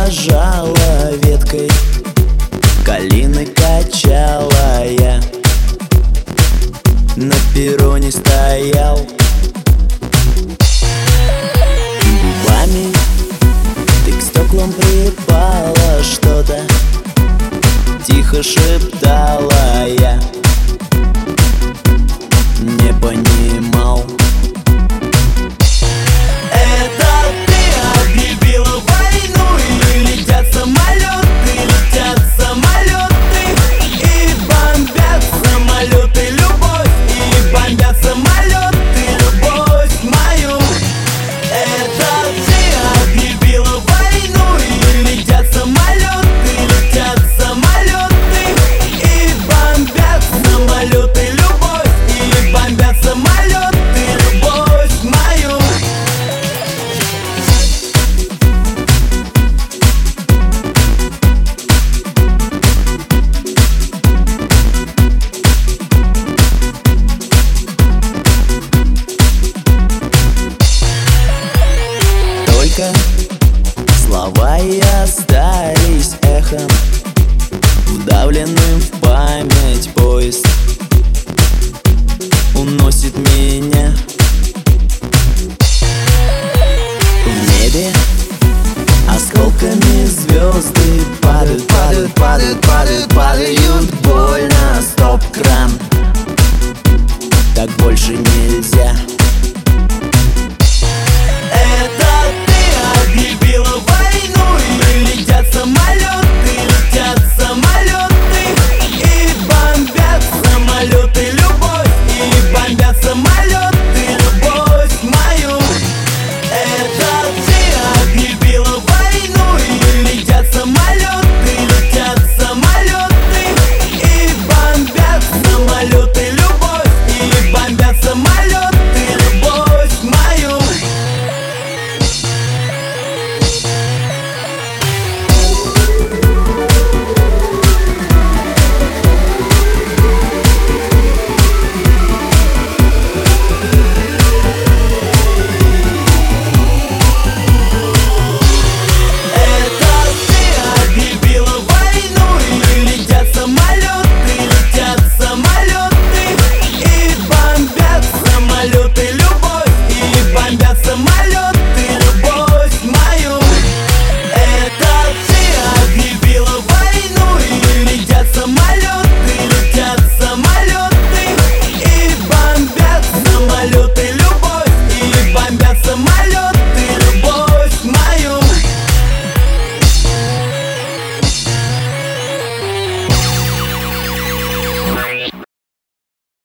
Обожала веткой Калины качала я На перроне стоял Губами ты к стеклам припала что-то Тихо шептала я. эхо Слова и остались эхом Удавленным в память поезд. Уносит меня самолет